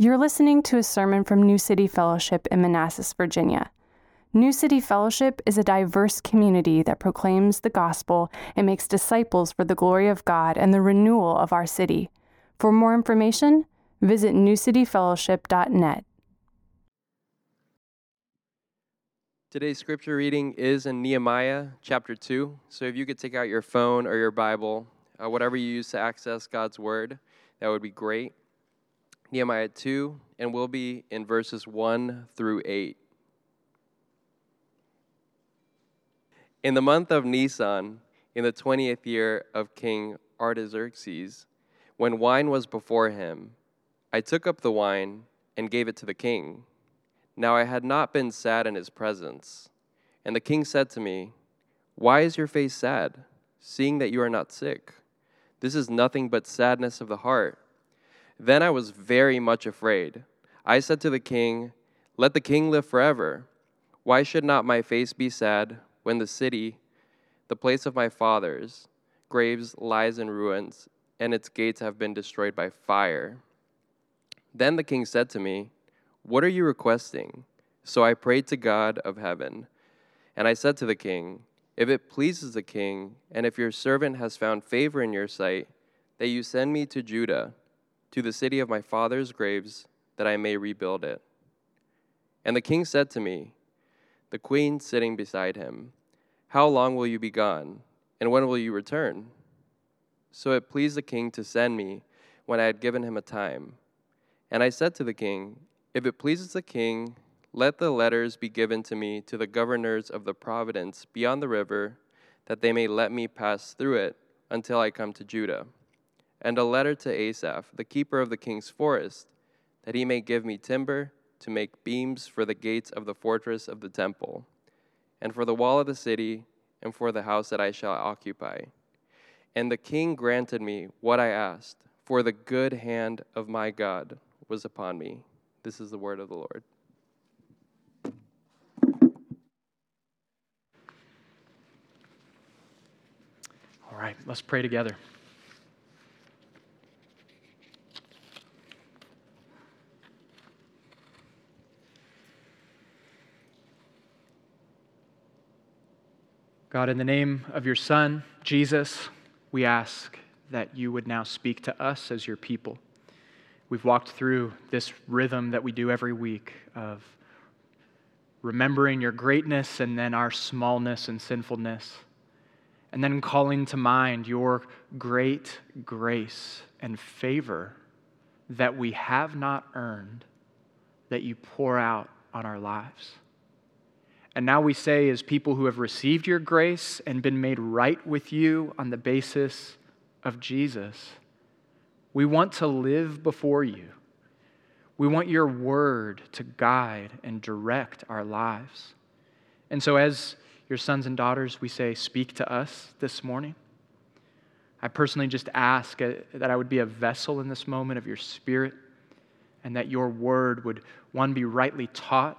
You're listening to a sermon from New City Fellowship in Manassas, Virginia. New City Fellowship is a diverse community that proclaims the gospel and makes disciples for the glory of God and the renewal of our city. For more information, visit newcityfellowship.net. Today's scripture reading is in Nehemiah chapter 2. So if you could take out your phone or your Bible, uh, whatever you use to access God's word, that would be great. Nehemiah 2, and we'll be in verses 1 through 8. In the month of Nisan, in the 20th year of King Artaxerxes, when wine was before him, I took up the wine and gave it to the king. Now I had not been sad in his presence. And the king said to me, Why is your face sad, seeing that you are not sick? This is nothing but sadness of the heart. Then I was very much afraid. I said to the king, Let the king live forever. Why should not my face be sad when the city, the place of my fathers, graves lies in ruins, and its gates have been destroyed by fire? Then the king said to me, What are you requesting? So I prayed to God of heaven. And I said to the king, If it pleases the king, and if your servant has found favor in your sight, that you send me to Judah to the city of my father's graves, that I may rebuild it. And the king said to me, the queen sitting beside him, How long will you be gone, and when will you return? So it pleased the king to send me when I had given him a time. And I said to the king, If it pleases the king, let the letters be given to me to the governors of the province beyond the river, that they may let me pass through it until I come to Judah and a letter to Asaph, the keeper of the king's forest, that he may give me timber to make beams for the gates of the fortress of the temple, and for the wall of the city, and for the house that I shall occupy. And the king granted me what I asked, for the good hand of my God was upon me. This is the word of the Lord. All right, let's pray together. God, in the name of your Son, Jesus, we ask that you would now speak to us as your people. We've walked through this rhythm that we do every week of remembering your greatness and then our smallness and sinfulness, and then calling to mind your great grace and favor that we have not earned, that you pour out on our lives. And now we say, as people who have received your grace and been made right with you on the basis of Jesus, we want to live before you. We want your word to guide and direct our lives. And so, as your sons and daughters, we say, Speak to us this morning. I personally just ask uh, that I would be a vessel in this moment of your spirit and that your word would, one, be rightly taught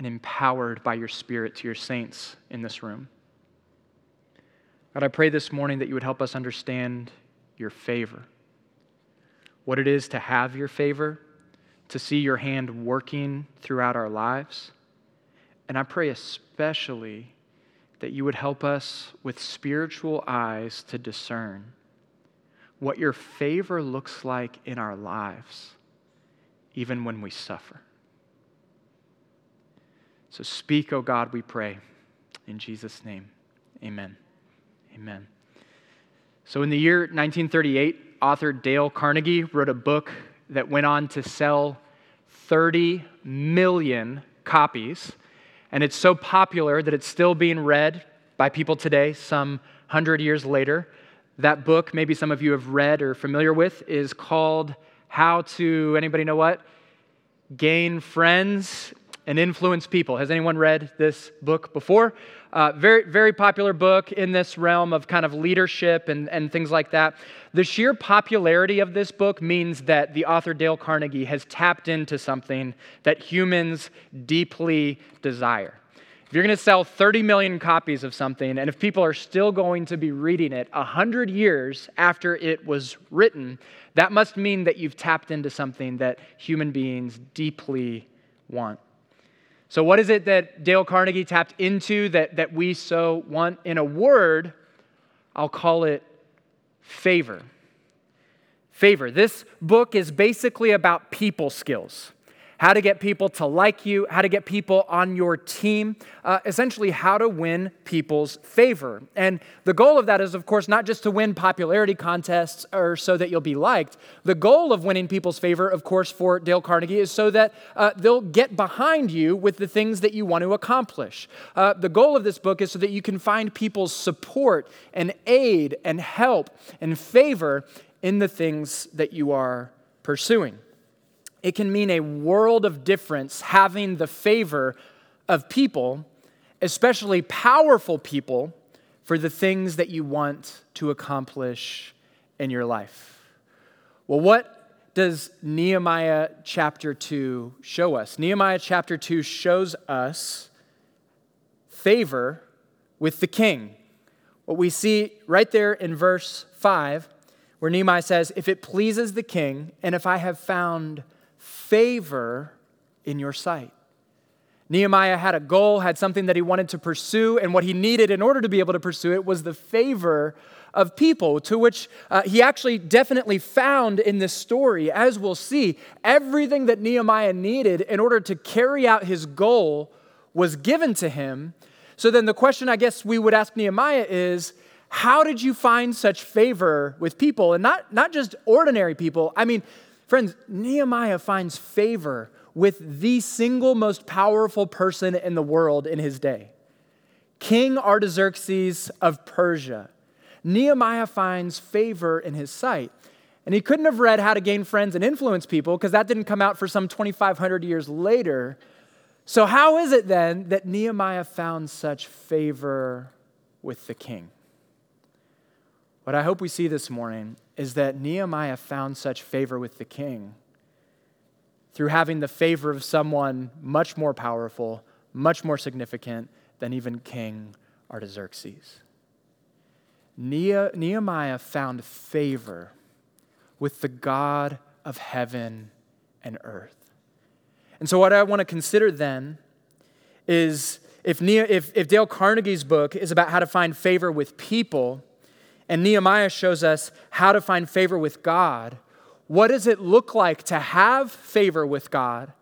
and empowered by your Spirit to your saints in this room. God, I pray this morning that you would help us understand your favor, what it is to have your favor, to see your hand working throughout our lives. And I pray especially that you would help us with spiritual eyes to discern what your favor looks like in our lives, even when we suffer. So speak, O oh God, we pray. In Jesus' name, amen. Amen. So in the year 1938, author Dale Carnegie wrote a book that went on to sell 30 million copies. And it's so popular that it's still being read by people today, some 100 years later. That book, maybe some of you have read or familiar with, is called How to, anybody know what? Gain Friends and influence people. Has anyone read this book before? Uh, very, very popular book in this realm of kind of leadership and, and things like that. The sheer popularity of this book means that the author Dale Carnegie has tapped into something that humans deeply desire. If you're going to sell 30 million copies of something, and if people are still going to be reading it 100 years after it was written, that must mean that you've tapped into something that human beings deeply want. So, what is it that Dale Carnegie tapped into that, that we so want? In a word, I'll call it favor. Favor. This book is basically about people skills how to get people to like you, how to get people on your team, uh, essentially, how to win people's favor. And the goal of that is, of course, not just to win popularity contests or so that you'll be liked. The goal of winning people's favor, of course, for Dale Carnegie is so that uh, they'll get behind you with the things that you want to accomplish. Uh, the goal of this book is so that you can find people's support and aid and help and favor in the things that you are pursuing it can mean a world of difference having the favor of people, especially powerful people, for the things that you want to accomplish in your life. Well, what does Nehemiah chapter 2 show us? Nehemiah chapter 2 shows us favor with the king. What we see right there in verse 5, where Nehemiah says, If it pleases the king, and if I have found favor in your sight. Nehemiah had a goal, had something that he wanted to pursue, and what he needed in order to be able to pursue it was the favor of people, to which uh, he actually definitely found in this story, as we'll see. Everything that Nehemiah needed in order to carry out his goal was given to him. So then the question I guess we would ask Nehemiah is, how did you find such favor with people? And not, not just ordinary people. I mean, Friends, Nehemiah finds favor with the single most powerful person in the world in his day King Artaxerxes of Persia. Nehemiah finds favor in his sight. And he couldn't have read How to Gain Friends and Influence People because that didn't come out for some 2,500 years later. So, how is it then that Nehemiah found such favor with the king? What I hope we see this morning is that Nehemiah found such favor with the king through having the favor of someone much more powerful, much more significant than even King Artaxerxes. Nehemiah found favor with the God of heaven and earth. And so, what I want to consider then is if, if, if Dale Carnegie's book is about how to find favor with people, and Nehemiah shows us how to find favor with God. What does it look like to have favor with God?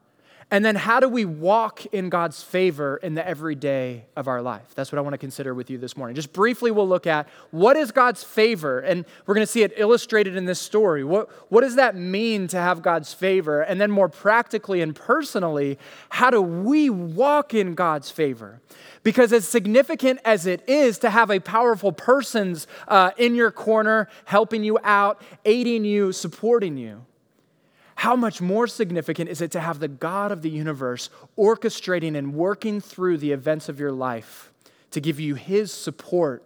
And then how do we walk in God's favor in the everyday of our life? That's what I want to consider with you this morning. Just briefly, we'll look at what is God's favor, and we're going to see it illustrated in this story. What, what does that mean to have God's favor? And then, more practically and personally, how do we walk in God's favor? Because, as significant as it is to have a powerful person's uh, in your corner, helping you out, aiding you, supporting you, how much more significant is it to have the God of the universe orchestrating and working through the events of your life to give you his support,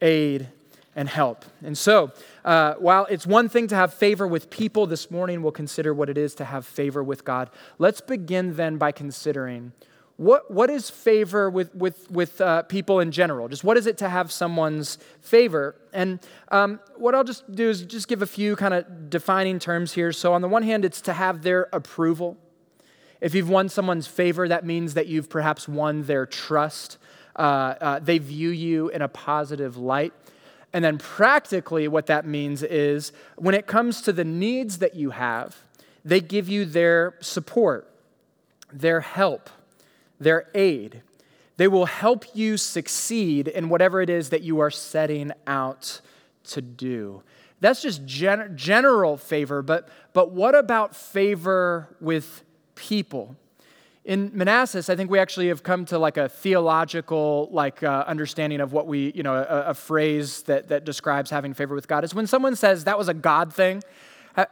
aid, and help? And so, uh, while it's one thing to have favor with people, this morning we'll consider what it is to have favor with God. Let's begin then by considering what, what is favor with, with, with uh, people in general? Just what is it to have someone's favor? And um, what I'll just do is just give a few kind of defining terms here. So, on the one hand, it's to have their approval. If you've won someone's favor, that means that you've perhaps won their trust. Uh, uh, they view you in a positive light. And then, practically, what that means is when it comes to the needs that you have, they give you their support, their help their aid. They will help you succeed in whatever it is that you are setting out to do. That's just gen- general favor, but, but what about favor with people? in Manassas, I think we actually have come to like a theological like uh, understanding of what we, you know, a, a, phrase that, that describes having favor with God is when someone says that was a God thing.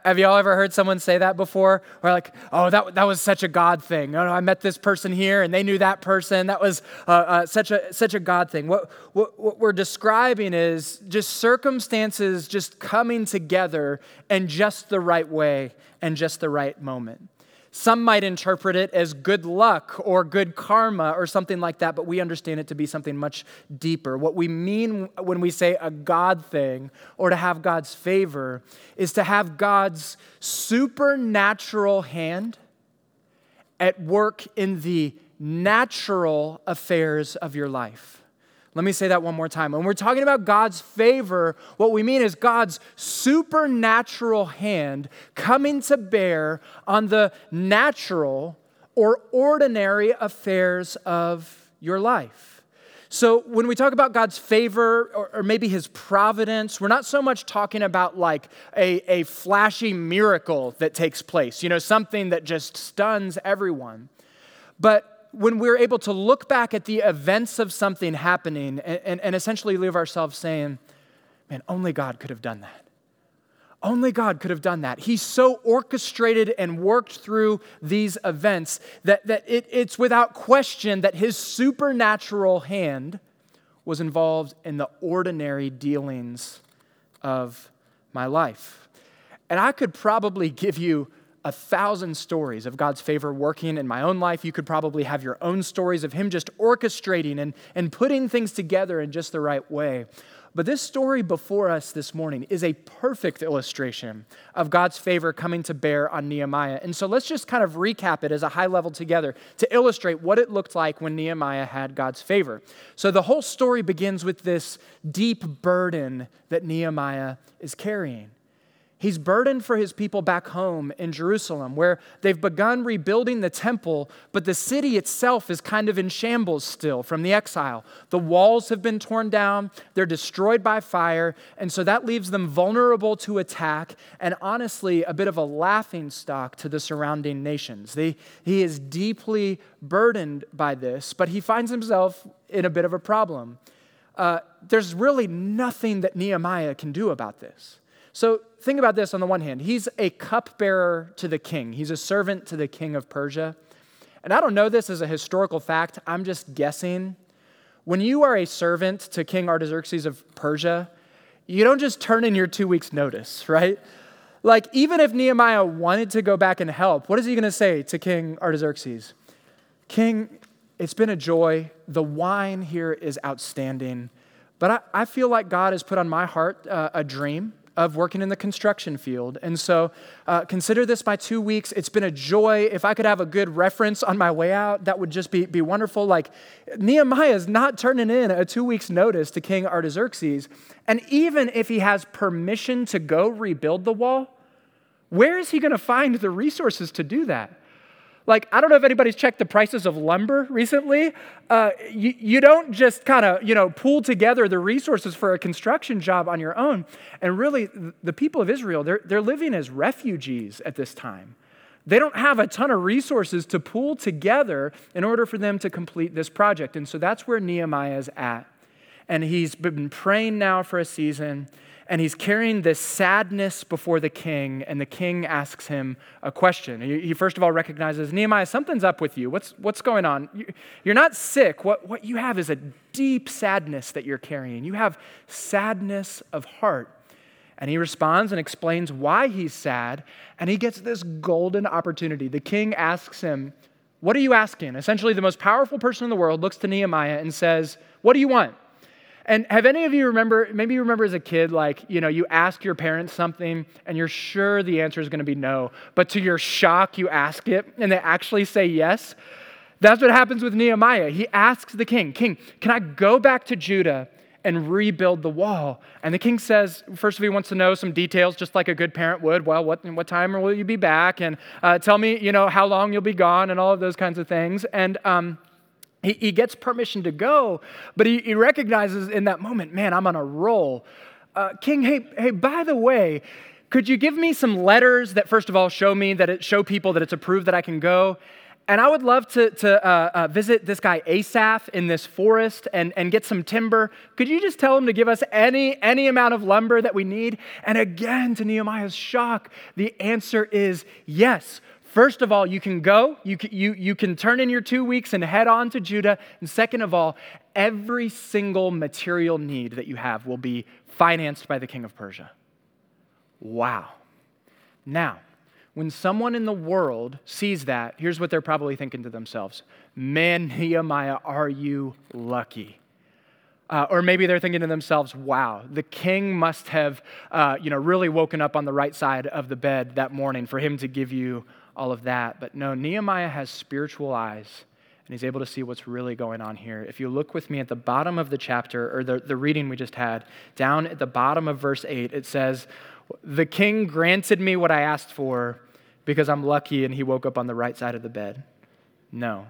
Have y'all ever heard someone say that before? Or like, oh, that, that was such a God thing. Oh, I met this person here and they knew that person. That was uh, uh, such, a, such a God thing. What, what, what we're describing is just circumstances just coming together in just the right way and just the right moment. Some might interpret it as good luck or good karma or something like that, but we understand it to be something much deeper. What we mean when we say a God thing or to have God's favor is to have God's supernatural hand at work in the natural affairs of your life. Let me say that one more time. When we're talking about God's favor, what we mean is God's supernatural hand coming to bear on the natural or ordinary affairs of your life. So, when we talk about God's favor or, or, maybe his providence, we're not so much talking about like a, a flashy miracle that takes place, you know, something that just stuns everyone. But when we're able to look back at the events of something happening and, and, and, essentially leave ourselves saying, man, only God could have done that. Only God could have done that. He so orchestrated and worked through these events that, that it, it's without question that his supernatural hand was involved in the ordinary dealings of my life. And I could probably give you a thousand stories of God's favor working in my own life. You could probably have your own stories of Him just orchestrating and, and putting things together in just the right way. But this story before us this morning is a perfect illustration of God's favor coming to bear on Nehemiah. And so let's just kind of recap it as a high level together to illustrate what it looked like when Nehemiah had God's favor. So the whole story begins with this deep burden that Nehemiah is carrying. He's burdened for his people back home in Jerusalem, where they've begun rebuilding the temple, but the city itself is kind of in shambles still from the exile. The walls have been torn down, they're destroyed by fire, and so that leaves them vulnerable to attack and honestly a bit of a laughing stock to the surrounding nations. They, he is deeply burdened by this, but he finds himself in a bit of a problem. Uh, there's really nothing that Nehemiah can do about this. So think about this on the one hand. He's a cupbearer to the king, he's a servant to the king of Persia. And I don't know this as a historical fact, I'm just guessing. When you are a servant to King Artaxerxes of Persia, you don't just turn in your two weeks' notice, right? Like, even if Nehemiah wanted to go back and help, what is he going to say to King Artaxerxes? King, it's been a joy. The wine here is outstanding. But I, I feel like God has put on my heart uh, a dream of working in the construction field. And so uh, consider this my two weeks. It's been a joy. If I could have a good reference on my way out, that would just be, be wonderful. Like Nehemiah is not turning in a two weeks notice to King Artaxerxes. And even if he has permission to go rebuild the wall, where is he going to find the resources to do that? Like, I don't know if anybody's checked the prices of lumber recently. Uh, you, you don't just kind of, you know, pool together the resources for a construction job on your own. And really, the people of Israel, they're, they're living as refugees at this time. They don't have a ton of resources to pool together in order for them to complete this project. And so that's where Nehemiah is at. And he's been praying now for a season and he's carrying this sadness before the king, and the king asks him a question. He, first of all recognizes, Nehemiah, something's up with you. What's, what's going on? You're not sick. What, what you have is a deep sadness that you're carrying. You have sadness of heart. And he responds and explains why he's sad, and he gets this golden opportunity. The king asks him, What are you asking? Essentially, the most powerful person in the world looks to Nehemiah and says, What do you want? And have any of you remember, maybe you remember as a kid, like, you know, you ask your parents something and you're sure the answer is going to be no, but to your shock, you ask it and they actually say yes? That's what happens with Nehemiah. He asks the king, King, can I go back to Judah and rebuild the wall? And the king says, first of all, he wants to know some details, just like a good parent would. Well, what, what time will you be back? And uh, tell me, you know, how long you'll be gone and all of those kinds of things. And, um, he, he gets permission to go, but he, he recognizes in that moment, man, I'm on a roll. Uh, King, hey, hey, by the way, could you give me some letters that first of all show me that it show people that it's approved that I can go? And I would love to, to uh, uh, visit this guy Asaph in this forest and, and get some timber. Could you just tell him to give us any, any amount of lumber that we need? And again, to Nehemiah's shock, the answer is yes. First of all, you can go, you can, you, you can turn in your two weeks and head on to Judah. And second of all, every single material need that you have will be financed by the king of Persia. Wow. Now, when someone in the world sees that, here's what they're probably thinking to themselves Man, Nehemiah, are you lucky? Uh, or maybe they're thinking to themselves, wow, the king must have uh, you know, really woken up on the right side of the bed that morning for him to give you all of that. But no, Nehemiah has spiritual eyes and he's able to see what's really going on here. If you look with me at the bottom of the chapter, or the, the reading we just had, down at the bottom of verse 8, it says, The king granted me what I asked for because I'm lucky and he woke up on the right side of the bed. No.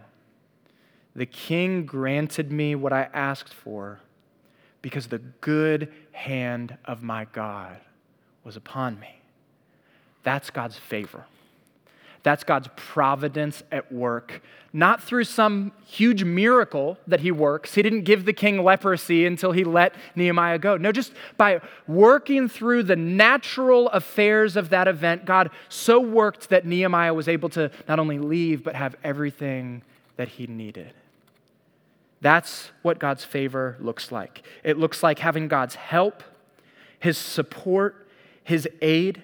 The king granted me what I asked for because the good hand of my God was upon me. That's God's favor. That's God's providence at work. Not through some huge miracle that he works. He didn't give the king leprosy until he let Nehemiah go. No, just by working through the natural affairs of that event, God so worked that Nehemiah was able to not only leave, but have everything that he needed. That's what God's favor looks like. It looks like having God's help, his support, his aid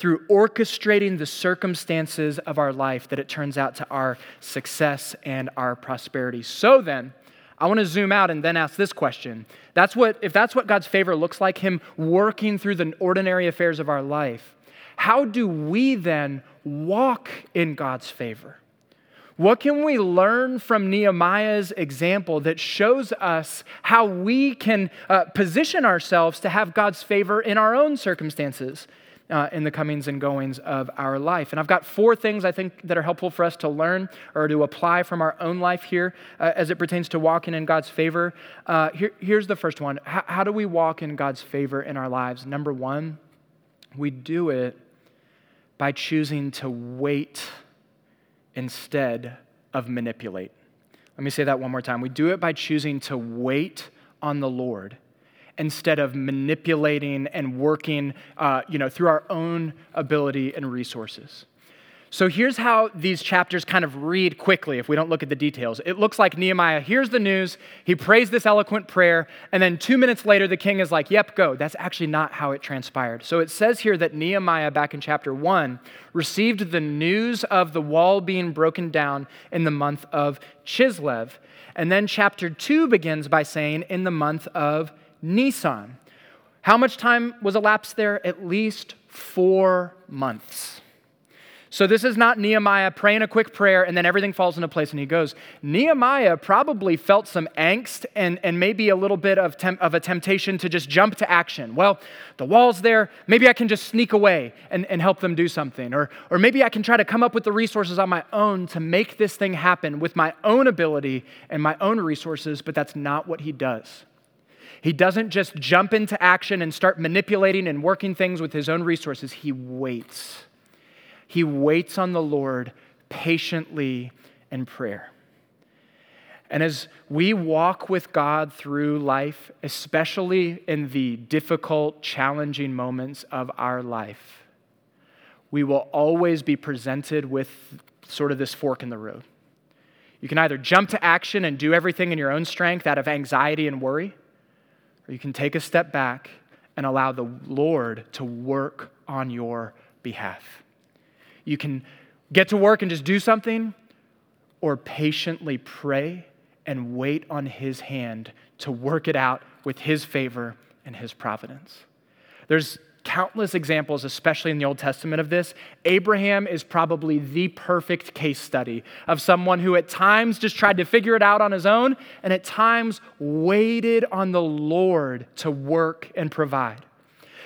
through orchestrating the circumstances of our life that it turns out to our success and our prosperity. So then, I want to zoom out and then ask this question. That's what if that's what God's favor looks like him working through the ordinary affairs of our life. How do we then walk in God's favor? What can we learn from Nehemiah's example that shows us how we can uh, position ourselves to have God's favor in our own circumstances? Uh, in the comings and goings of our life. And I've got four things I think that are helpful for us to learn or to apply from our own life here uh, as it pertains to walking in God's favor. Uh, here, here's the first one how, how do we walk in God's favor in our lives? Number one, we do it by choosing to wait instead of manipulate. Let me say that one more time. We do it by choosing to wait on the Lord instead of manipulating and working uh, you know, through our own ability and resources. So here's how these chapters kind of read quickly if we don't look at the details. It looks like Nehemiah hears the news, he prays this eloquent prayer, and then two minutes later, the king is like, Yep, go. That's actually not how it transpired. So it says here that Nehemiah, back in chapter one, received the news of the wall being broken down in the month of Chislev. And then chapter two begins by saying, In the month of Nisan. How much time was elapsed there? At least four months. So this is not Nehemiah praying a quick prayer and then everything falls into place and he goes. Nehemiah probably felt some angst and, and maybe a little bit of, temp, of a temptation to just jump to action. Well, the wall's there. Maybe I can just sneak away and, and help them do something. Or, or maybe I can try to come up with the resources on my own to make this thing happen with my own ability and my own resources, but that's not what he does. He doesn't just jump into action and start manipulating and working things with his own resources. He waits. He waits on the Lord patiently in prayer. And as we walk with God through life, especially in the difficult, challenging moments of our life, we will always be presented with sort of this fork in the road. You can either jump to action and do everything in your own strength out of anxiety and worry, or you can take a step back and allow the Lord to work on your behalf. You can get to work and just do something, or patiently pray and wait on His hand to work it out with His favor and His providence. There's countless examples, especially in the Old Testament, of this. Abraham is probably the perfect case study of someone who at times just tried to figure it out on his own and at times waited on the Lord to work and provide.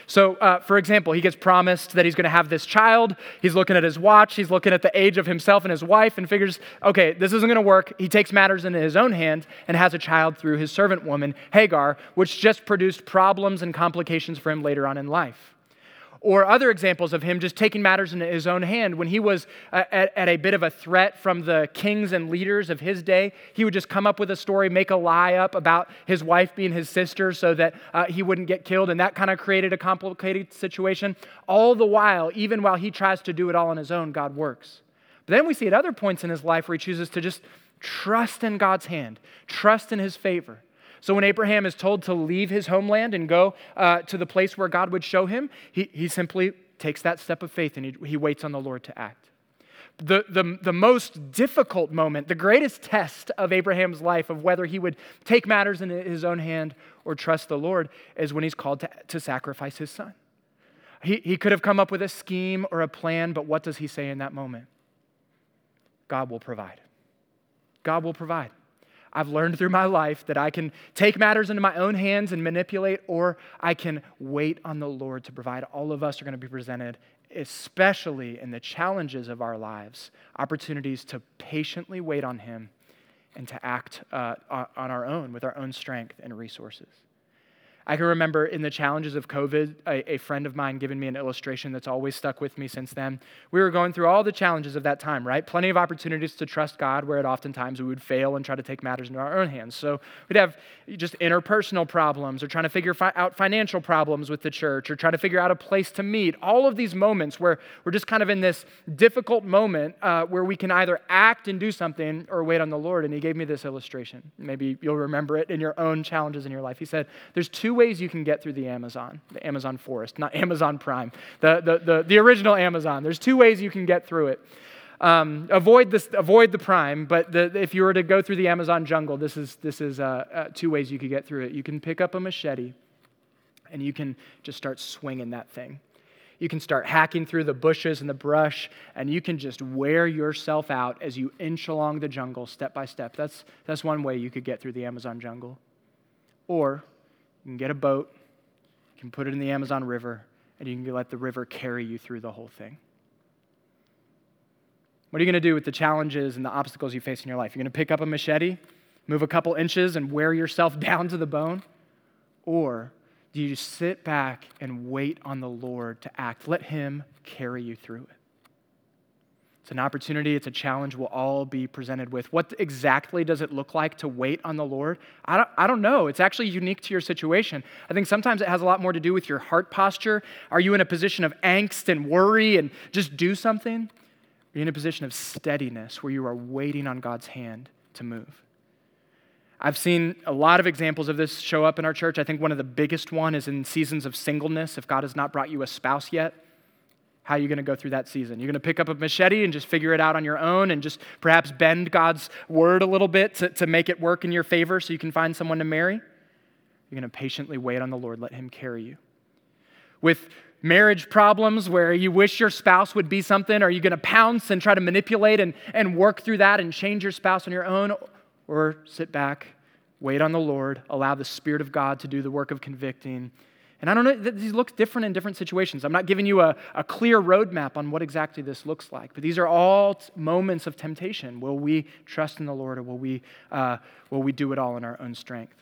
So, uh, for example, he gets promised that he's going to have this child. He's looking at his watch. He's looking at the age of himself and his wife and figures, okay, this isn't going to work. He takes matters into his own hand and has a child through his servant woman, Hagar, which just produced problems and complications for him later on in life or other examples of him just taking matters into his own hand. When he was uh, at, at, a bit of a threat from the kings and leaders of his day, he would just come up with a story, make a lie up about his wife being his sister so that uh, he wouldn't get killed. And that kind of created a complicated situation. All the while, even while he tries to do it all on his own, God works. But then we see at other points in his life where he chooses to just trust in God's hand, trust in his favor. So when Abraham is told to leave his homeland and go uh, to the place where God would show him, he, he simply takes that step of faith and he, he waits on the Lord to act. The, the, the most difficult moment, the greatest test of Abraham's life of whether he would take matters in his own hand or trust the Lord is when he's called to, to sacrifice his son. He, he could have come up with a scheme or a plan, but what does he say in that moment? God will provide. God will provide. I've learned through my life that I can take matters into my own hands and manipulate, or I can wait on the Lord to provide. All of us are going to be presented, especially in the challenges of our lives, opportunities to patiently wait on Him and to act uh, on our own with our own strength and resources. I can remember in the challenges of COVID, a, a, friend of mine giving me an illustration that's always stuck with me since then. We were going through all the challenges of that time, right? Plenty of opportunities to trust God, where it oftentimes we would fail and try to take matters into our own hands. So we'd have just interpersonal problems, or trying to figure fi- out financial problems with the church, or trying to figure out a place to meet. All of these moments where we're just kind of in this difficult moment uh, where we can either act and do something or wait on the Lord. And he gave me this illustration. Maybe you'll remember it in your own challenges in your life. He said, There's two two ways you can get through the Amazon, the Amazon forest, not Amazon Prime, the, the, the, the original Amazon. There's two ways you can get through it. Um, avoid, this, avoid the prime, but the, if you were to go through the Amazon jungle, this is, this is uh, uh, two ways you could get through it. You can pick up a machete and you can just start swinging that thing. You can start hacking through the bushes and the brush, and you can just wear yourself out as you inch along the jungle step by step. That's, that's one way you could get through the Amazon jungle. Or you can get a boat, you can put it in the Amazon River, and you can let the river carry you through the whole thing. What are you going to do with the challenges and the obstacles you face in your life? You're going to pick up a machete, move a couple inches, and wear yourself down to the bone? Or do you just sit back and wait on the Lord to act? Let Him carry you through it. It's an opportunity, it's a challenge we'll all be presented with. What exactly does it look like to wait on the Lord? I don't, I don't know. It's actually unique to your situation. I think sometimes it has a lot more to do with your heart posture. Are you in a position of angst and worry and just do something? Are you in a position of steadiness where you are waiting on God's hand to move? I've seen a lot of examples of this show up in our church. I think one of the biggest one is in seasons of singleness. If God has not brought you a spouse yet, how are you going to go through that season? You're going to pick up a machete and just figure it out on your own and just perhaps bend God's word a little bit to, to make it work in your favor so you can find someone to marry? You're going to patiently wait on the Lord, let Him carry you. With marriage problems where you wish your spouse would be something, are you going to pounce and try to manipulate and, and work through that and change your spouse on your own? Or sit back, wait on the Lord, allow the Spirit of God to do the work of convicting and I don't know, these look different in different situations. I'm not giving you a, a clear roadmap on what exactly this looks like, but these are all moments of temptation. Will we trust in the Lord or will we, uh, will we do it all in our own strength?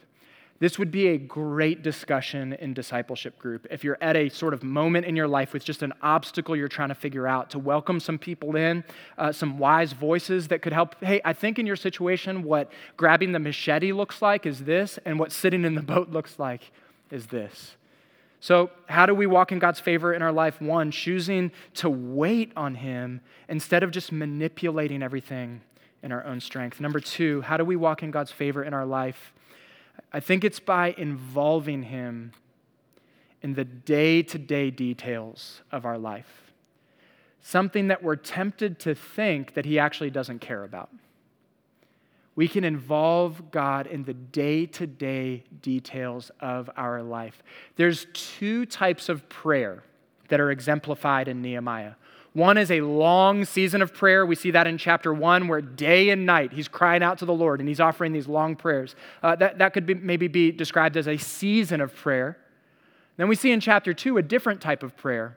This would be a great discussion in discipleship group. If you're at a sort of moment in your life with just an obstacle you're trying to figure out, to welcome some people in, uh, some wise voices that could help. Hey, I think in your situation, what grabbing the machete looks like is this, and what sitting in the boat looks like is this. So, how do we walk in God's favor in our life? One, choosing to wait on Him instead of just manipulating everything in our own strength. Number two, how do we walk in God's favor in our life? I think it's by involving Him in the day to day details of our life. Something that we're tempted to think that He actually doesn't care about we can involve God in the day to day details of our life. There's two types of prayer that are exemplified in Nehemiah. One is a long season of prayer. We see that in chapter one, where day and night he's crying out to the Lord and he's offering these long prayers. Uh, that, that could be, maybe be described as a season of prayer. Then we see in chapter two a different type of prayer.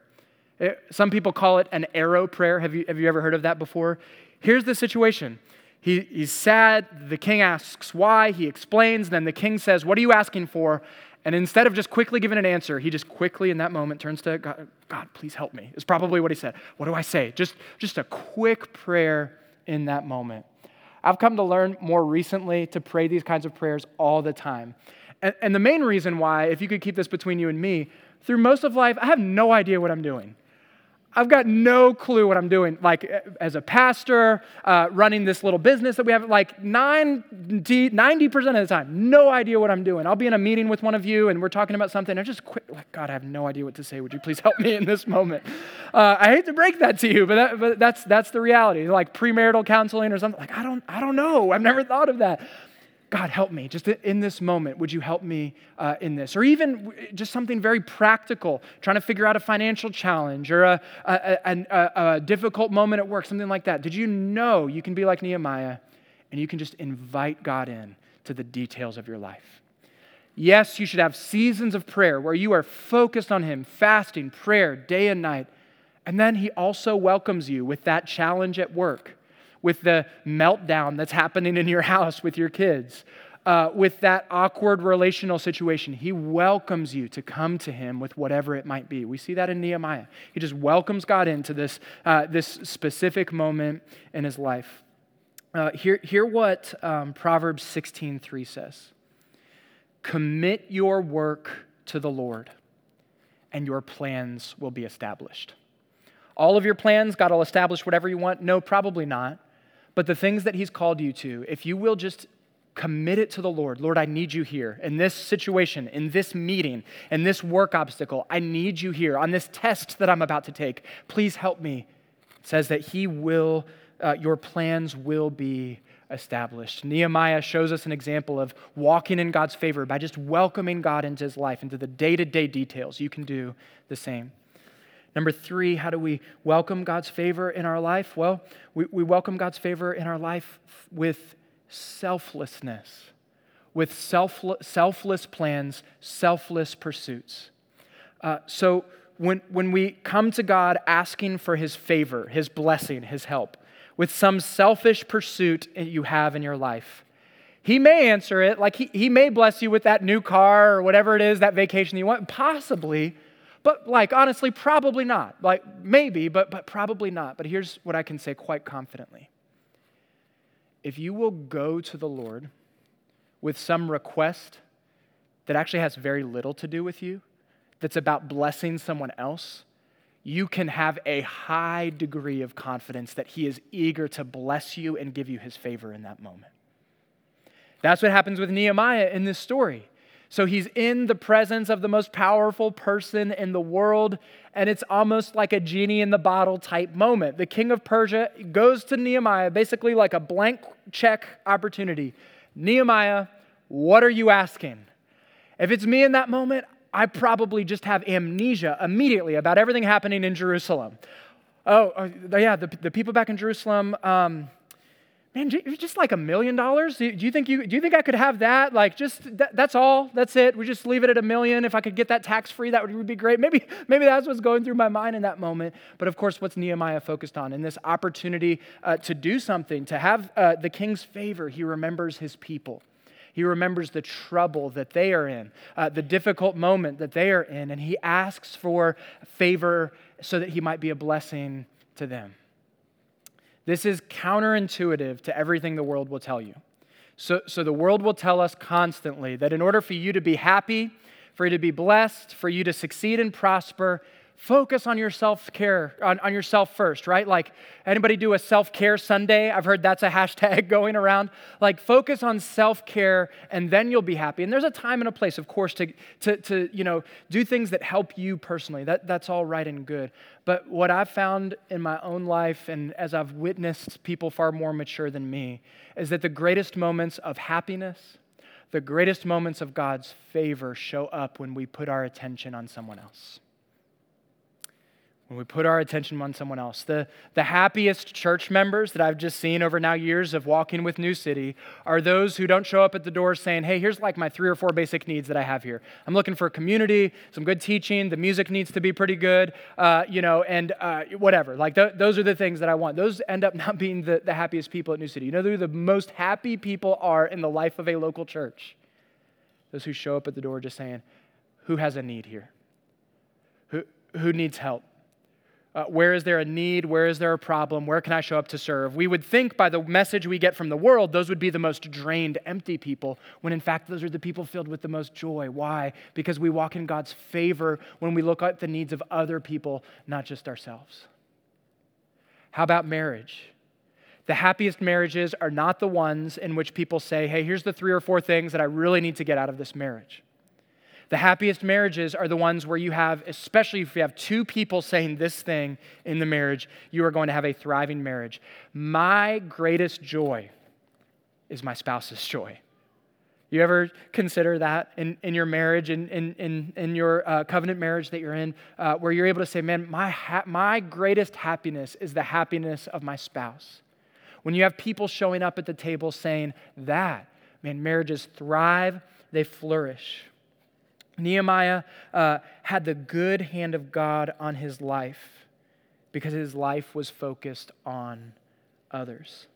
It, uh, some people call it an arrow prayer. Have you, have you ever heard of that before? Here's the situation he, he's sad. The king asks why. He explains. Then the king says, What are you asking for? And instead of just quickly giving an answer, he just quickly in that moment turns to God, God please help me, is probably what he said. What do I say? Just, just a quick prayer in that moment. I've come to learn more recently to pray these kinds of prayers all the time. And, and the main reason why, if you could keep this between you and me, through most of life, I have no idea what I'm doing. I've got no clue what I'm doing. Like, as a pastor, uh, running this little business that we have, like 90, 90% of the time, no idea what I'm doing. I'll be in a meeting with one of you and we're talking about something. I just quit, like, God, I have no idea what to say. Would you please help me in this moment? Uh, I hate to break that to you, but, that, but that's, that's the reality. Like premarital counseling or something. Like, I don't, I don't know. I've never thought of that. God, help me. Just in this moment, would you help me uh, in this? Or even just something very practical, trying to figure out a financial challenge or a, a, a, a, difficult moment at work, something like that. Did you know you can be like Nehemiah and you can just invite God in to the details of your life? Yes, you should have seasons of prayer where you are focused on Him, fasting, prayer, day and night. And then He also welcomes you with that challenge at work with the meltdown that's happening in your house with your kids, uh, with that awkward relational situation. He welcomes you to come to him with whatever it might be. We see that in Nehemiah. He just welcomes God into this, uh, this specific moment in his life. Uh, hear, hear what um, Proverbs 16:3 says. Commit your work to the Lord, and your plans will be established. All of your plans, God will establish whatever you want? No, probably not. But the things that He's called you to, if you will just commit it to the Lord, Lord, I need you here in this situation, in this meeting, in this work obstacle. I need you here on this test that I'm about to take. Please help me. It says that He will, uh, your plans will be established. Nehemiah shows us an example of walking in God's favor by just welcoming God into his life, into the day to day details. You can do the same. Number three, how do we welcome God's favor in our life? Well, we, we welcome God's favor in our life with selflessness, with self, selfless plans, selfless pursuits. Uh, so when, when we come to God asking for his favor, his blessing, his help, with some selfish pursuit you have in your life, he may answer it, like he, he may bless you with that new car or whatever it is, that vacation you want, possibly. But like honestly, probably not. Like maybe, but but probably not. But here's what I can say quite confidently. If you will go to the Lord with some request that actually has very little to do with you, that's about blessing someone else, you can have a high degree of confidence that He is eager to bless you and give you His favor in that moment. That's what happens with Nehemiah in this story. So he's in the presence of the most powerful person in the world, and it's almost like a genie in the bottle type moment. The king of Persia goes to Nehemiah, basically like a blank check opportunity. Nehemiah, what are you asking? If it's me in that moment, I probably just have amnesia immediately about everything happening in Jerusalem. Oh, uh, yeah, the, the people back in Jerusalem, um, man, just like a million dollars? Do you think you do you think I could have that? Like just that, that's all. That's it. We just leave it at a million. If I could get that tax free, that would be great. Maybe maybe that's what's going through my mind in that moment. But of course, what's Nehemiah focused on in this opportunity uh, to do something, to have uh, the king's favor? He remembers his people. He remembers the trouble that they are in, uh, the difficult moment that they are in, and he asks for favor so that he might be a blessing to them. This is counterintuitive to everything the world will tell you. So, so the world will tell us constantly that in order for you to be happy, for you to be blessed, for you to succeed and prosper, focus on your self-care on, on yourself first right? Like anybody do a self-care sunday? I've heard that's a hashtag going around. Like focus on self-care and then you'll be happy. And there's a time and a place of course to, to, to you know do things that help you personally. That, that's all right and good. But what i've found in my own life and as i've witnessed people far more mature than me is that the greatest moments of happiness the greatest moments of god's favor show up when we put our attention on someone else when we put our attention on someone else. The, the happiest church members that I've just seen over now years of walking with New City are those who don't show up at the door saying, hey, here's like my three or four basic needs that I have here. I'm looking for a community, some good teaching, the music needs to be pretty good, uh, you know, and uh, whatever. Like th- those are the things that I want. Those end up not being the, the happiest people at New City. You know who the most happy people are in the life of a local church? Those who show up at the door just saying, who has a need here? Who, who needs help? Uh, where is there a need? Where is there a problem? Where can I show up to serve? We would think by the message we get from the world, those would be the most drained, empty people, when in fact, those are the people filled with the most joy. Why? Because we walk in God's favor when we look at the needs of other people, not just ourselves. How about marriage? The happiest marriages are not the ones in which people say, hey, here's the three or four things that I really need to get out of this marriage. The happiest marriages are the ones where you have, especially if you have two people saying this thing in the marriage, you are going to have a thriving marriage. My greatest joy is my spouse's joy. You ever consider that in, in your marriage, in, in, in, your uh, covenant marriage that you're in, uh, where you're able to say, man, my, ha- my greatest happiness is the happiness of my spouse? When you have people showing up at the table saying that, man, marriages thrive, they flourish. Nehemiah uh, had the good hand of God on his life because his life was focused on others.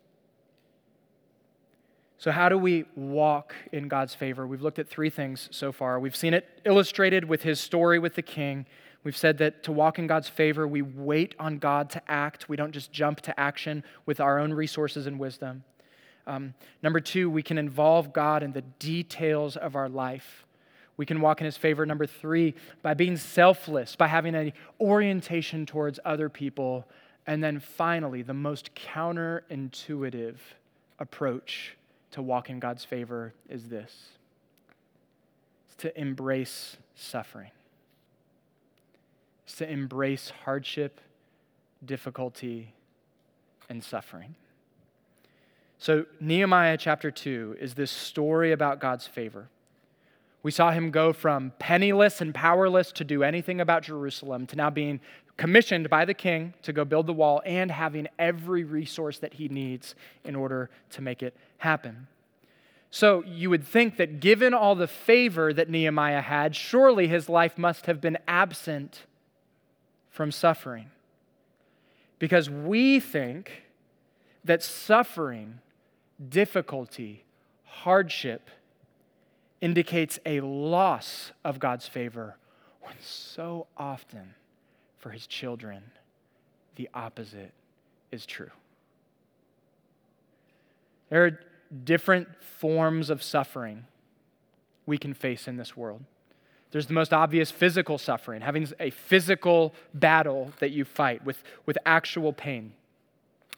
So, how do we walk in God's favor? We've looked at three things so far. We've seen it illustrated with his story with the king. We've said that to walk in God's favor, we wait on God to act. We don't just jump to action with our own resources and wisdom. Um, number two, we can involve God in the details of our life. We can walk in his favor. Number three, by being selfless, by having an orientation towards other people. And then finally, the most counterintuitive approach to walk in God's favor is this it's to embrace suffering, it's to embrace hardship, difficulty, and suffering. So, Nehemiah chapter 2 is this story about God's favor. We saw him go from penniless and powerless to do anything about Jerusalem to now being commissioned by the king to go build the wall and having every resource that he needs in order to make it happen. So you would think that given all the favor that Nehemiah had, surely his life must have been absent from suffering. Because we think that suffering, difficulty, hardship, indicates a loss of God's favor, when so often for his children, the opposite is true. There are different forms of suffering we can face in this world. There's the most obvious physical suffering, having a physical battle that you fight with, with actual pain.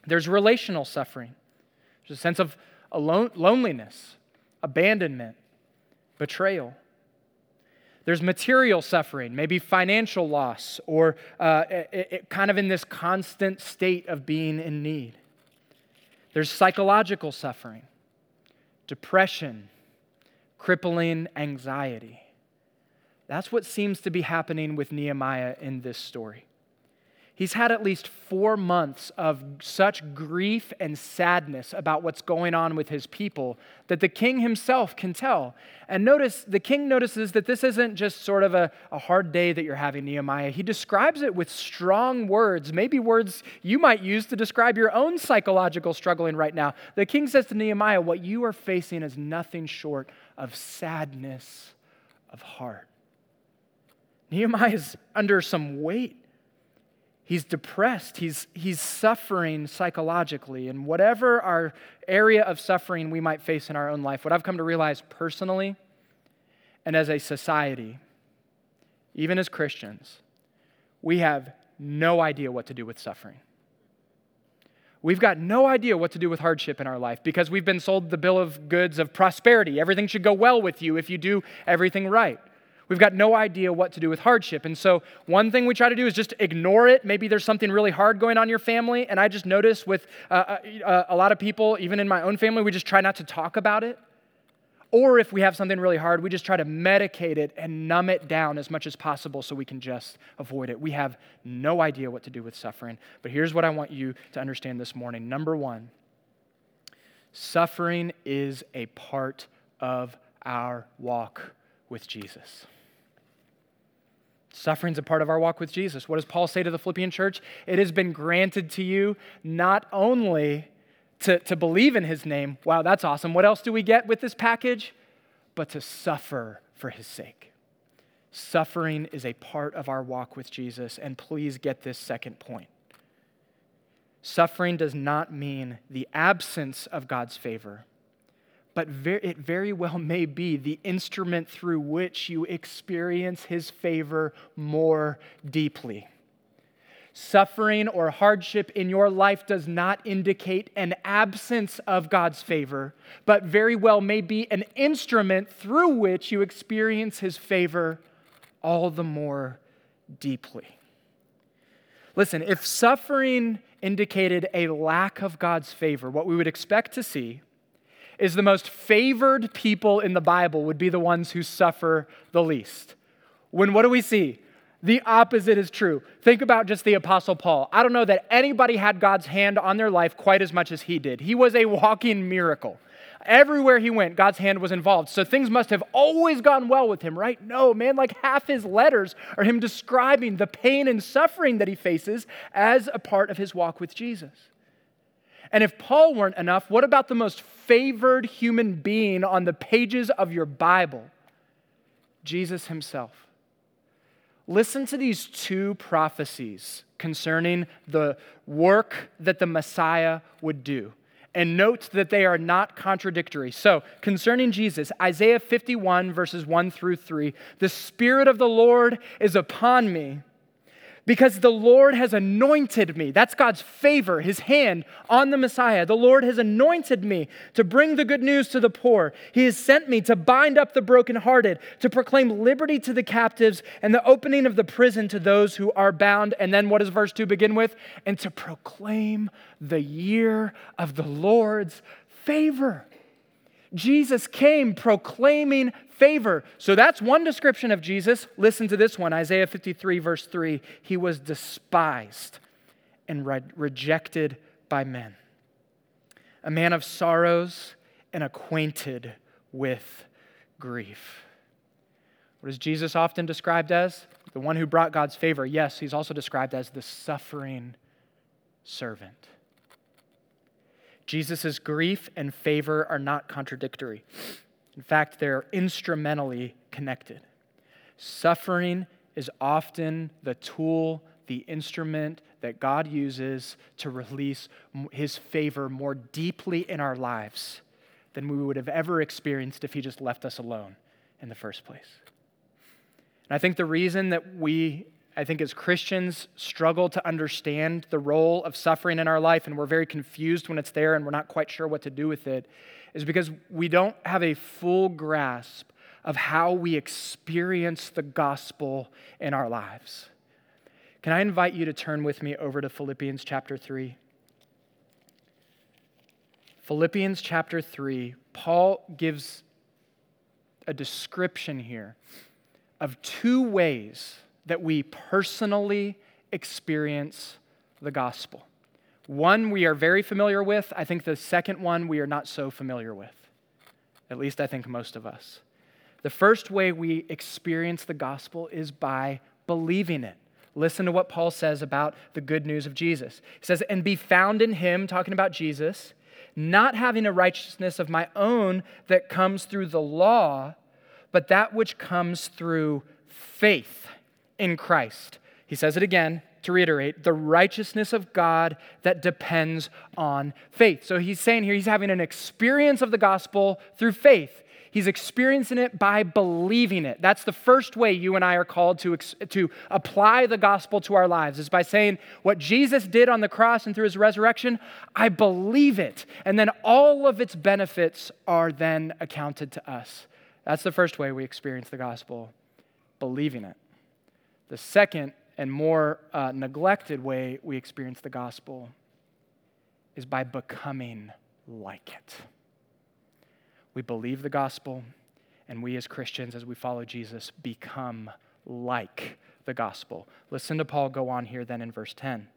There's relational suffering, there's a sense of alone, loneliness, abandonment, betrayal. There's material suffering, maybe financial loss, or uh, it, it, kind of in this constant state of being in need. There's psychological suffering, depression, crippling anxiety. That's what seems to be happening with Nehemiah in this story. He's had at least four months of such grief and sadness about what's going on with his people that the king himself can tell. And notice, the king notices that this isn't just sort of a, a hard day that you're having, Nehemiah. He describes it with strong words, maybe words you might use to describe your own psychological struggling right now. The king says to Nehemiah, What you are facing is nothing short of sadness of heart. Nehemiah is under some weight He's depressed. He's, he's suffering psychologically. And whatever our area of suffering we might face in our own life, what I've come to realize personally and as a society, even as Christians, we have no idea what to do with suffering. We've got no idea what to do with hardship in our life because we've been sold the bill of goods of prosperity. Everything should go well with you if you do everything right. We've got no idea what to do with hardship. And so, one thing we try to do is just ignore it. Maybe there's something really hard going on in your family. And I just notice with uh, uh, uh, a lot of people, even in my own family, we just try not to talk about it. Or if we have something really hard, we just try to medicate it and numb it down as much as possible so we can just avoid it. We have no idea what to do with suffering. But here's what I want you to understand this morning. Number one, suffering is a part of our walk with Jesus. Suffering's a part of our walk with Jesus. What does Paul say to the Philippian church? It has been granted to you not only to, to believe in his name. Wow, that's awesome. What else do we get with this package? But to suffer for his sake. Suffering is a part of our walk with Jesus, and please get this second point. Suffering does not mean the absence of God's favor, but it very well may be the instrument through which you experience His favor more deeply. Suffering or hardship in your life does not indicate an absence of God's favor, but very well may be an instrument through which you experience His favor all the more deeply. Listen, if suffering indicated a lack of God's favor, what we would expect to see is the most favored people in the Bible would be the ones who suffer the least. When what do we see? The opposite is true. Think about just the Apostle Paul. I don't know that anybody had God's hand on their life quite as much as he did. He was a walking miracle. Everywhere he went, God's hand was involved. So things must have always gone well with him, right? No, man, like half his letters are him describing the pain and suffering that he faces as a part of his walk with Jesus. And if Paul weren't enough, what about the most favored human being on the pages of your Bible? Jesus himself. Listen to these two prophecies concerning the work that the Messiah would do. And note that they are not contradictory. So, concerning Jesus, Isaiah 51, verses 1 through 3 the Spirit of the Lord is upon me because the Lord has anointed me. That's God's favor, his hand on the Messiah. The Lord has anointed me to bring the good news to the poor. He has sent me to bind up the brokenhearted, to proclaim liberty to the captives, and the opening of the prison to those who are bound. And then what does verse 2 begin with? And to proclaim the year of the Lord's favor. Jesus came proclaiming favor. So that's one description of Jesus. Listen to this one Isaiah 53, verse 3. He was despised and re- rejected by men, a man of sorrows and acquainted with grief. What is Jesus often described as? The one who brought God's favor. Yes, he's also described as the suffering servant. Jesus' grief and favor are not contradictory. In fact, they're instrumentally connected. Suffering is often the tool, the instrument that God uses to release his favor more deeply in our lives than we would have ever experienced if he just left us alone in the first place. And I think the reason that we I think as Christians struggle to understand the role of suffering in our life and we're very confused when it's there and we're not quite sure what to do with it is because we don't have a full grasp of how we experience the gospel in our lives. Can I invite you to turn with me over to Philippians chapter 3? Philippians chapter 3, Paul gives a description here of two ways that we personally experience the gospel. One we are very familiar with. I think the second one we are not so familiar with. At least I think most of us. The first way we experience the gospel is by believing it. Listen to what Paul says about the good news of Jesus. He says, And be found in him, talking about Jesus, not having a righteousness of my own that comes through the law, but that which comes through faith in Christ. He says it again to reiterate the righteousness of God that depends on faith. So he's saying here he's having an experience of the gospel through faith. He's experiencing it by believing it. That's the first way you and I are called to, to apply the gospel to our lives, is by saying, What Jesus did on the cross and through his resurrection, I believe it. And then all of its benefits are then accounted to us. That's the first way we experience the gospel, believing it. The second and more uh, neglected way we experience the gospel is by becoming like it. We believe the gospel, and we as Christians, as we follow Jesus, become like the gospel. Listen to Paul go on here then in verse 10.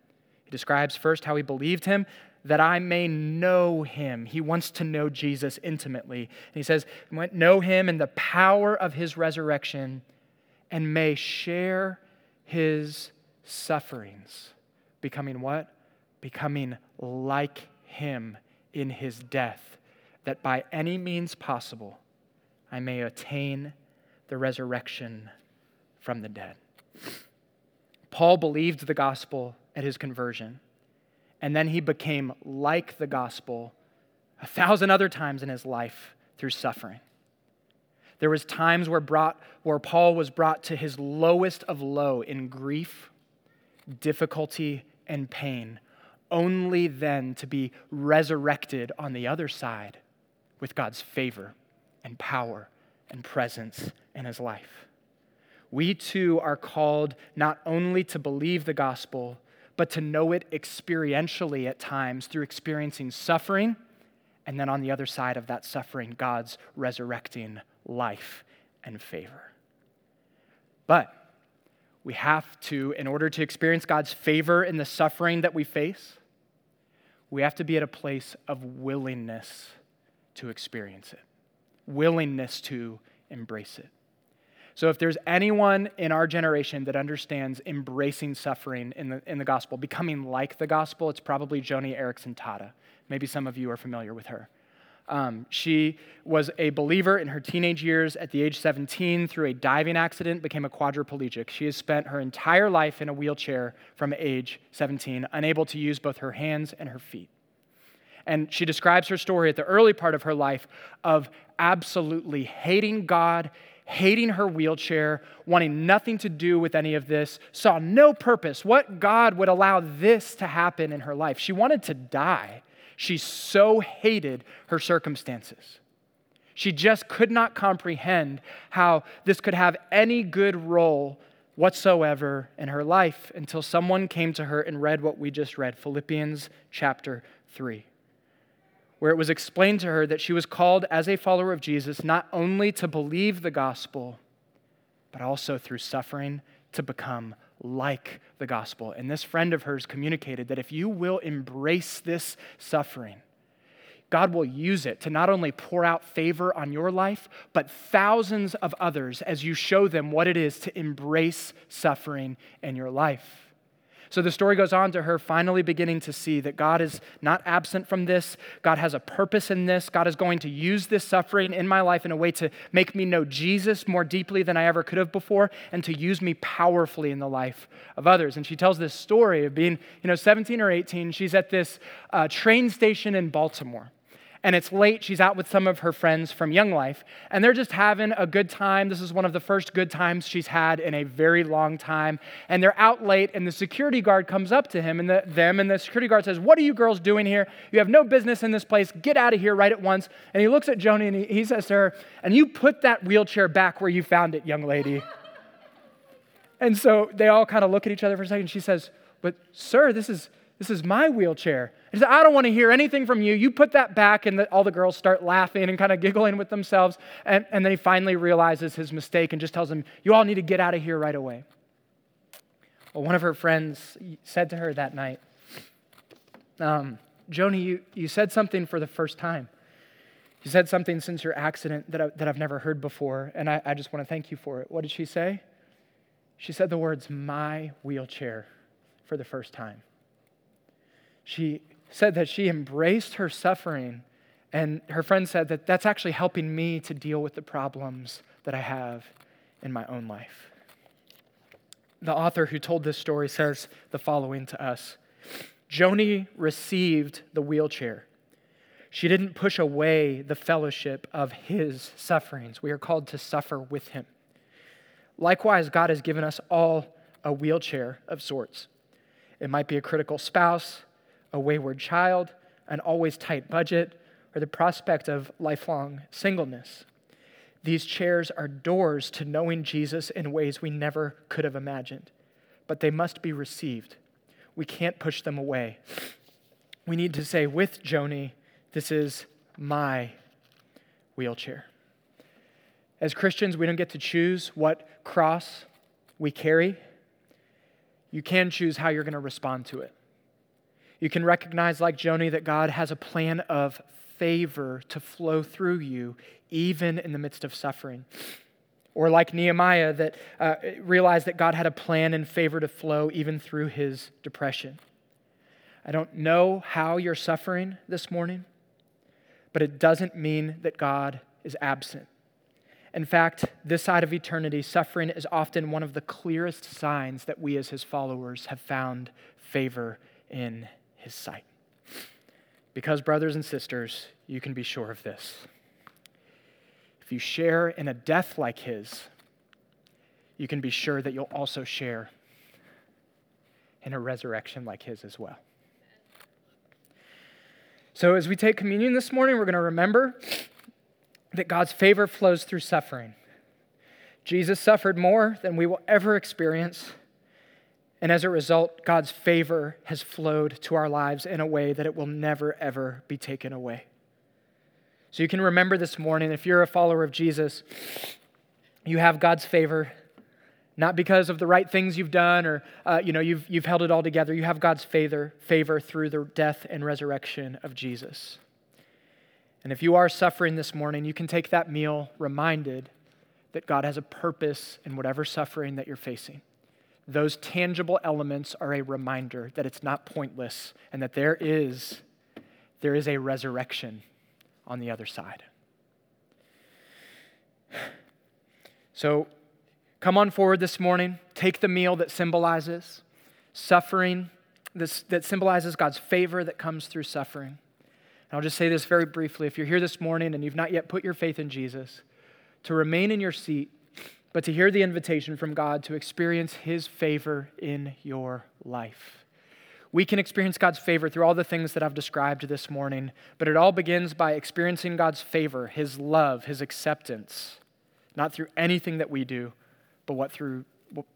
He describes first how he believed him, that I may know him. He wants to know Jesus intimately. And he says, Know him in the power of his resurrection and may share his sufferings, becoming what? Becoming like him in his death, that by any means possible I may attain the resurrection from the dead. Paul believed the gospel at his conversion, and then he became like the gospel a thousand other times in his life through suffering. There was times where, brought, where Paul was brought to his lowest of low in grief, difficulty, and pain, only then to be resurrected on the other side with God's favor and power and presence in his life. We too are called not only to believe the gospel, but to know it experientially at times through experiencing suffering, and then on the other side of that suffering, God's resurrecting life and favor. But we have to, in order to experience God's favor in the suffering that we face, we have to be at a place of willingness to experience it, willingness to embrace it. So, if there's anyone in our generation that understands embracing suffering in the, in the gospel, becoming like the gospel, it's probably Joni Eareckson Tada. Maybe some of you are familiar with her. Um, she was a believer in her teenage years. At the age 17, through a diving accident, became a quadriplegic. She has spent her entire life in a wheelchair from age 17, unable to use both her hands and her feet. And she describes her story at the early part of her life of absolutely hating God, hating her wheelchair, wanting nothing to do with any of this, saw no purpose. What God would allow this to happen in her life? She wanted to die. She so hated her circumstances. She just could not comprehend how this could have any good role whatsoever in her life until someone came to her and read what we just read Philippians chapter 3, where it was explained to her that she was called as a follower of Jesus not only to believe the gospel, but also through suffering to become like the gospel. And this friend of hers communicated that if you will embrace this suffering, God will use it to not only pour out favor on your life, but thousands of others as you show them what it is to embrace suffering in your life. So the story goes on to her finally beginning to see that God is not absent from this. God has a purpose in this. God is going to use this suffering in my life in a way to make me know Jesus more deeply than I ever could have before and to use me powerfully in the life of others. And she tells this story of being, you know, 17 or 18. She's at this uh, train station in Baltimore and it's late. She's out with some of her friends from Young Life, and they're just having a good time. This is one of the first good times she's had in a very long time. And they're out late, and the security guard comes up to him and the, them, and the security guard says, What are you girls doing here? You have no business in this place. Get out of here right at once. And he looks at Joni and he, he says to her, And you put that wheelchair back where you found it, young lady. and so they all kind of look at each other for a second. She says, But, sir, this is this is my wheelchair. He said, I don't want to hear anything from you. You put that back. And the, all the girls start laughing and kind of giggling with themselves. And, and then he finally realizes his mistake and just tells them, You all need to get out of here right away. Well, one of her friends said to her that night, um, Joni, you, you said something for the first time. You said something since your accident that, I, that I've never heard before, and I, I just want to thank you for it. What did she say? She said the words, my wheelchair, for the first time she said that she embraced her suffering. And her friend said that that's actually helping me to deal with the problems that I have in my own life. The author who told this story says the following to us Joni received the wheelchair. She didn't push away the fellowship of his sufferings. We are called to suffer with him. Likewise, God has given us all a wheelchair of sorts. It might be a critical spouse, a wayward child, an always tight budget, or the prospect of lifelong singleness. These chairs are doors to knowing Jesus in ways we never could have imagined, but they must be received. We can't push them away. We need to say with Joni, This is my wheelchair. As Christians, we don't get to choose what cross we carry. You can choose how you're going to respond to it. You can recognize, like Joni, that God has a plan of favor to flow through you, even in the midst of suffering. Or like Nehemiah, that uh, realized that God had a plan and favor to flow even through his depression. I don't know how you're suffering this morning, but it doesn't mean that God is absent. In fact, this side of eternity, suffering is often one of the clearest signs that we as his followers have found favor in his sight. Because, brothers and sisters, you can be sure of this. If you share in a death like his, you can be sure that you'll also share in a resurrection like his as well. So, as we take communion this morning, we're going to remember that God's favor flows through suffering. Jesus suffered more than we will ever experience. And as a result, God's favor has flowed to our lives in a way that it will never, ever be taken away. So you can remember this morning, if you're a follower of Jesus, you have God's favor, not because of the right things you've done or uh, you know, you've, you've held it all together. You have God's favor, favor through the death and resurrection of Jesus. And if you are suffering this morning, you can take that meal reminded that God has a purpose in whatever suffering that you're facing. Those tangible elements are a reminder that it's not pointless and that there is, there is a resurrection on the other side. So come on forward this morning, take the meal that symbolizes suffering, this, that symbolizes God's favor that comes through suffering. I'll just say this very briefly. If you're here this morning and you've not yet put your faith in Jesus, to remain in your seat, but to hear the invitation from God to experience His favor in your life. We can experience God's favor through all the things that I've described this morning, but it all begins by experiencing God's favor, His love, His acceptance, not through anything that we do, but what through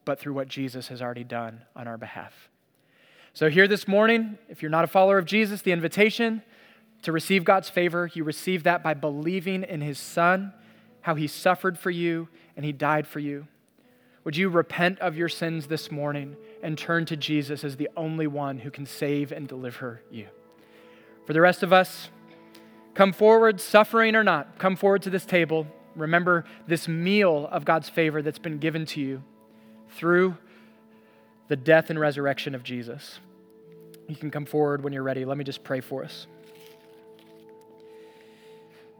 but through what Jesus has already done on our behalf. So here this morning, if you're not a follower of Jesus, the invitation to receive God's favor, you receive that by believing in his son, how he suffered for you and he died for you. Would you repent of your sins this morning and turn to Jesus as the only one who can save and deliver you? For the rest of us, come forward, suffering or not, come forward to this table. Remember this meal of God's favor that's been given to you through the death and resurrection of Jesus. You can come forward when you're ready. Let me just pray for us.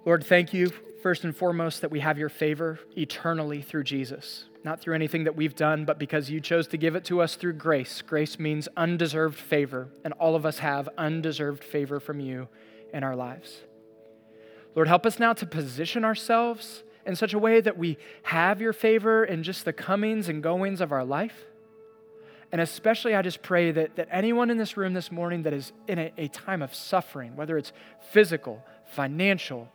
Lord, thank you first and foremost that we have your favor eternally through Jesus. Not through anything that we've done, but because you chose to give it to us through grace. Grace means undeserved favor, and all of us have undeserved favor from you in our lives. Lord, help us now to position ourselves in such a way that we have your favor in just the comings and goings of our life. And especially, I just pray that, that anyone in this room this morning that is in a, a time of suffering, whether it's physical, financial,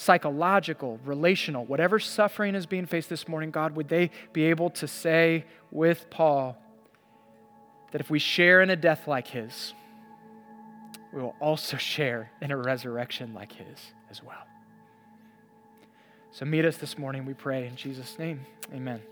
psychological, relational, whatever suffering is being faced this morning, God, would they be able to say with Paul that if we share in a death like his, we will also share in a resurrection like his as well. So meet us this morning, we pray in Jesus' name. Amen.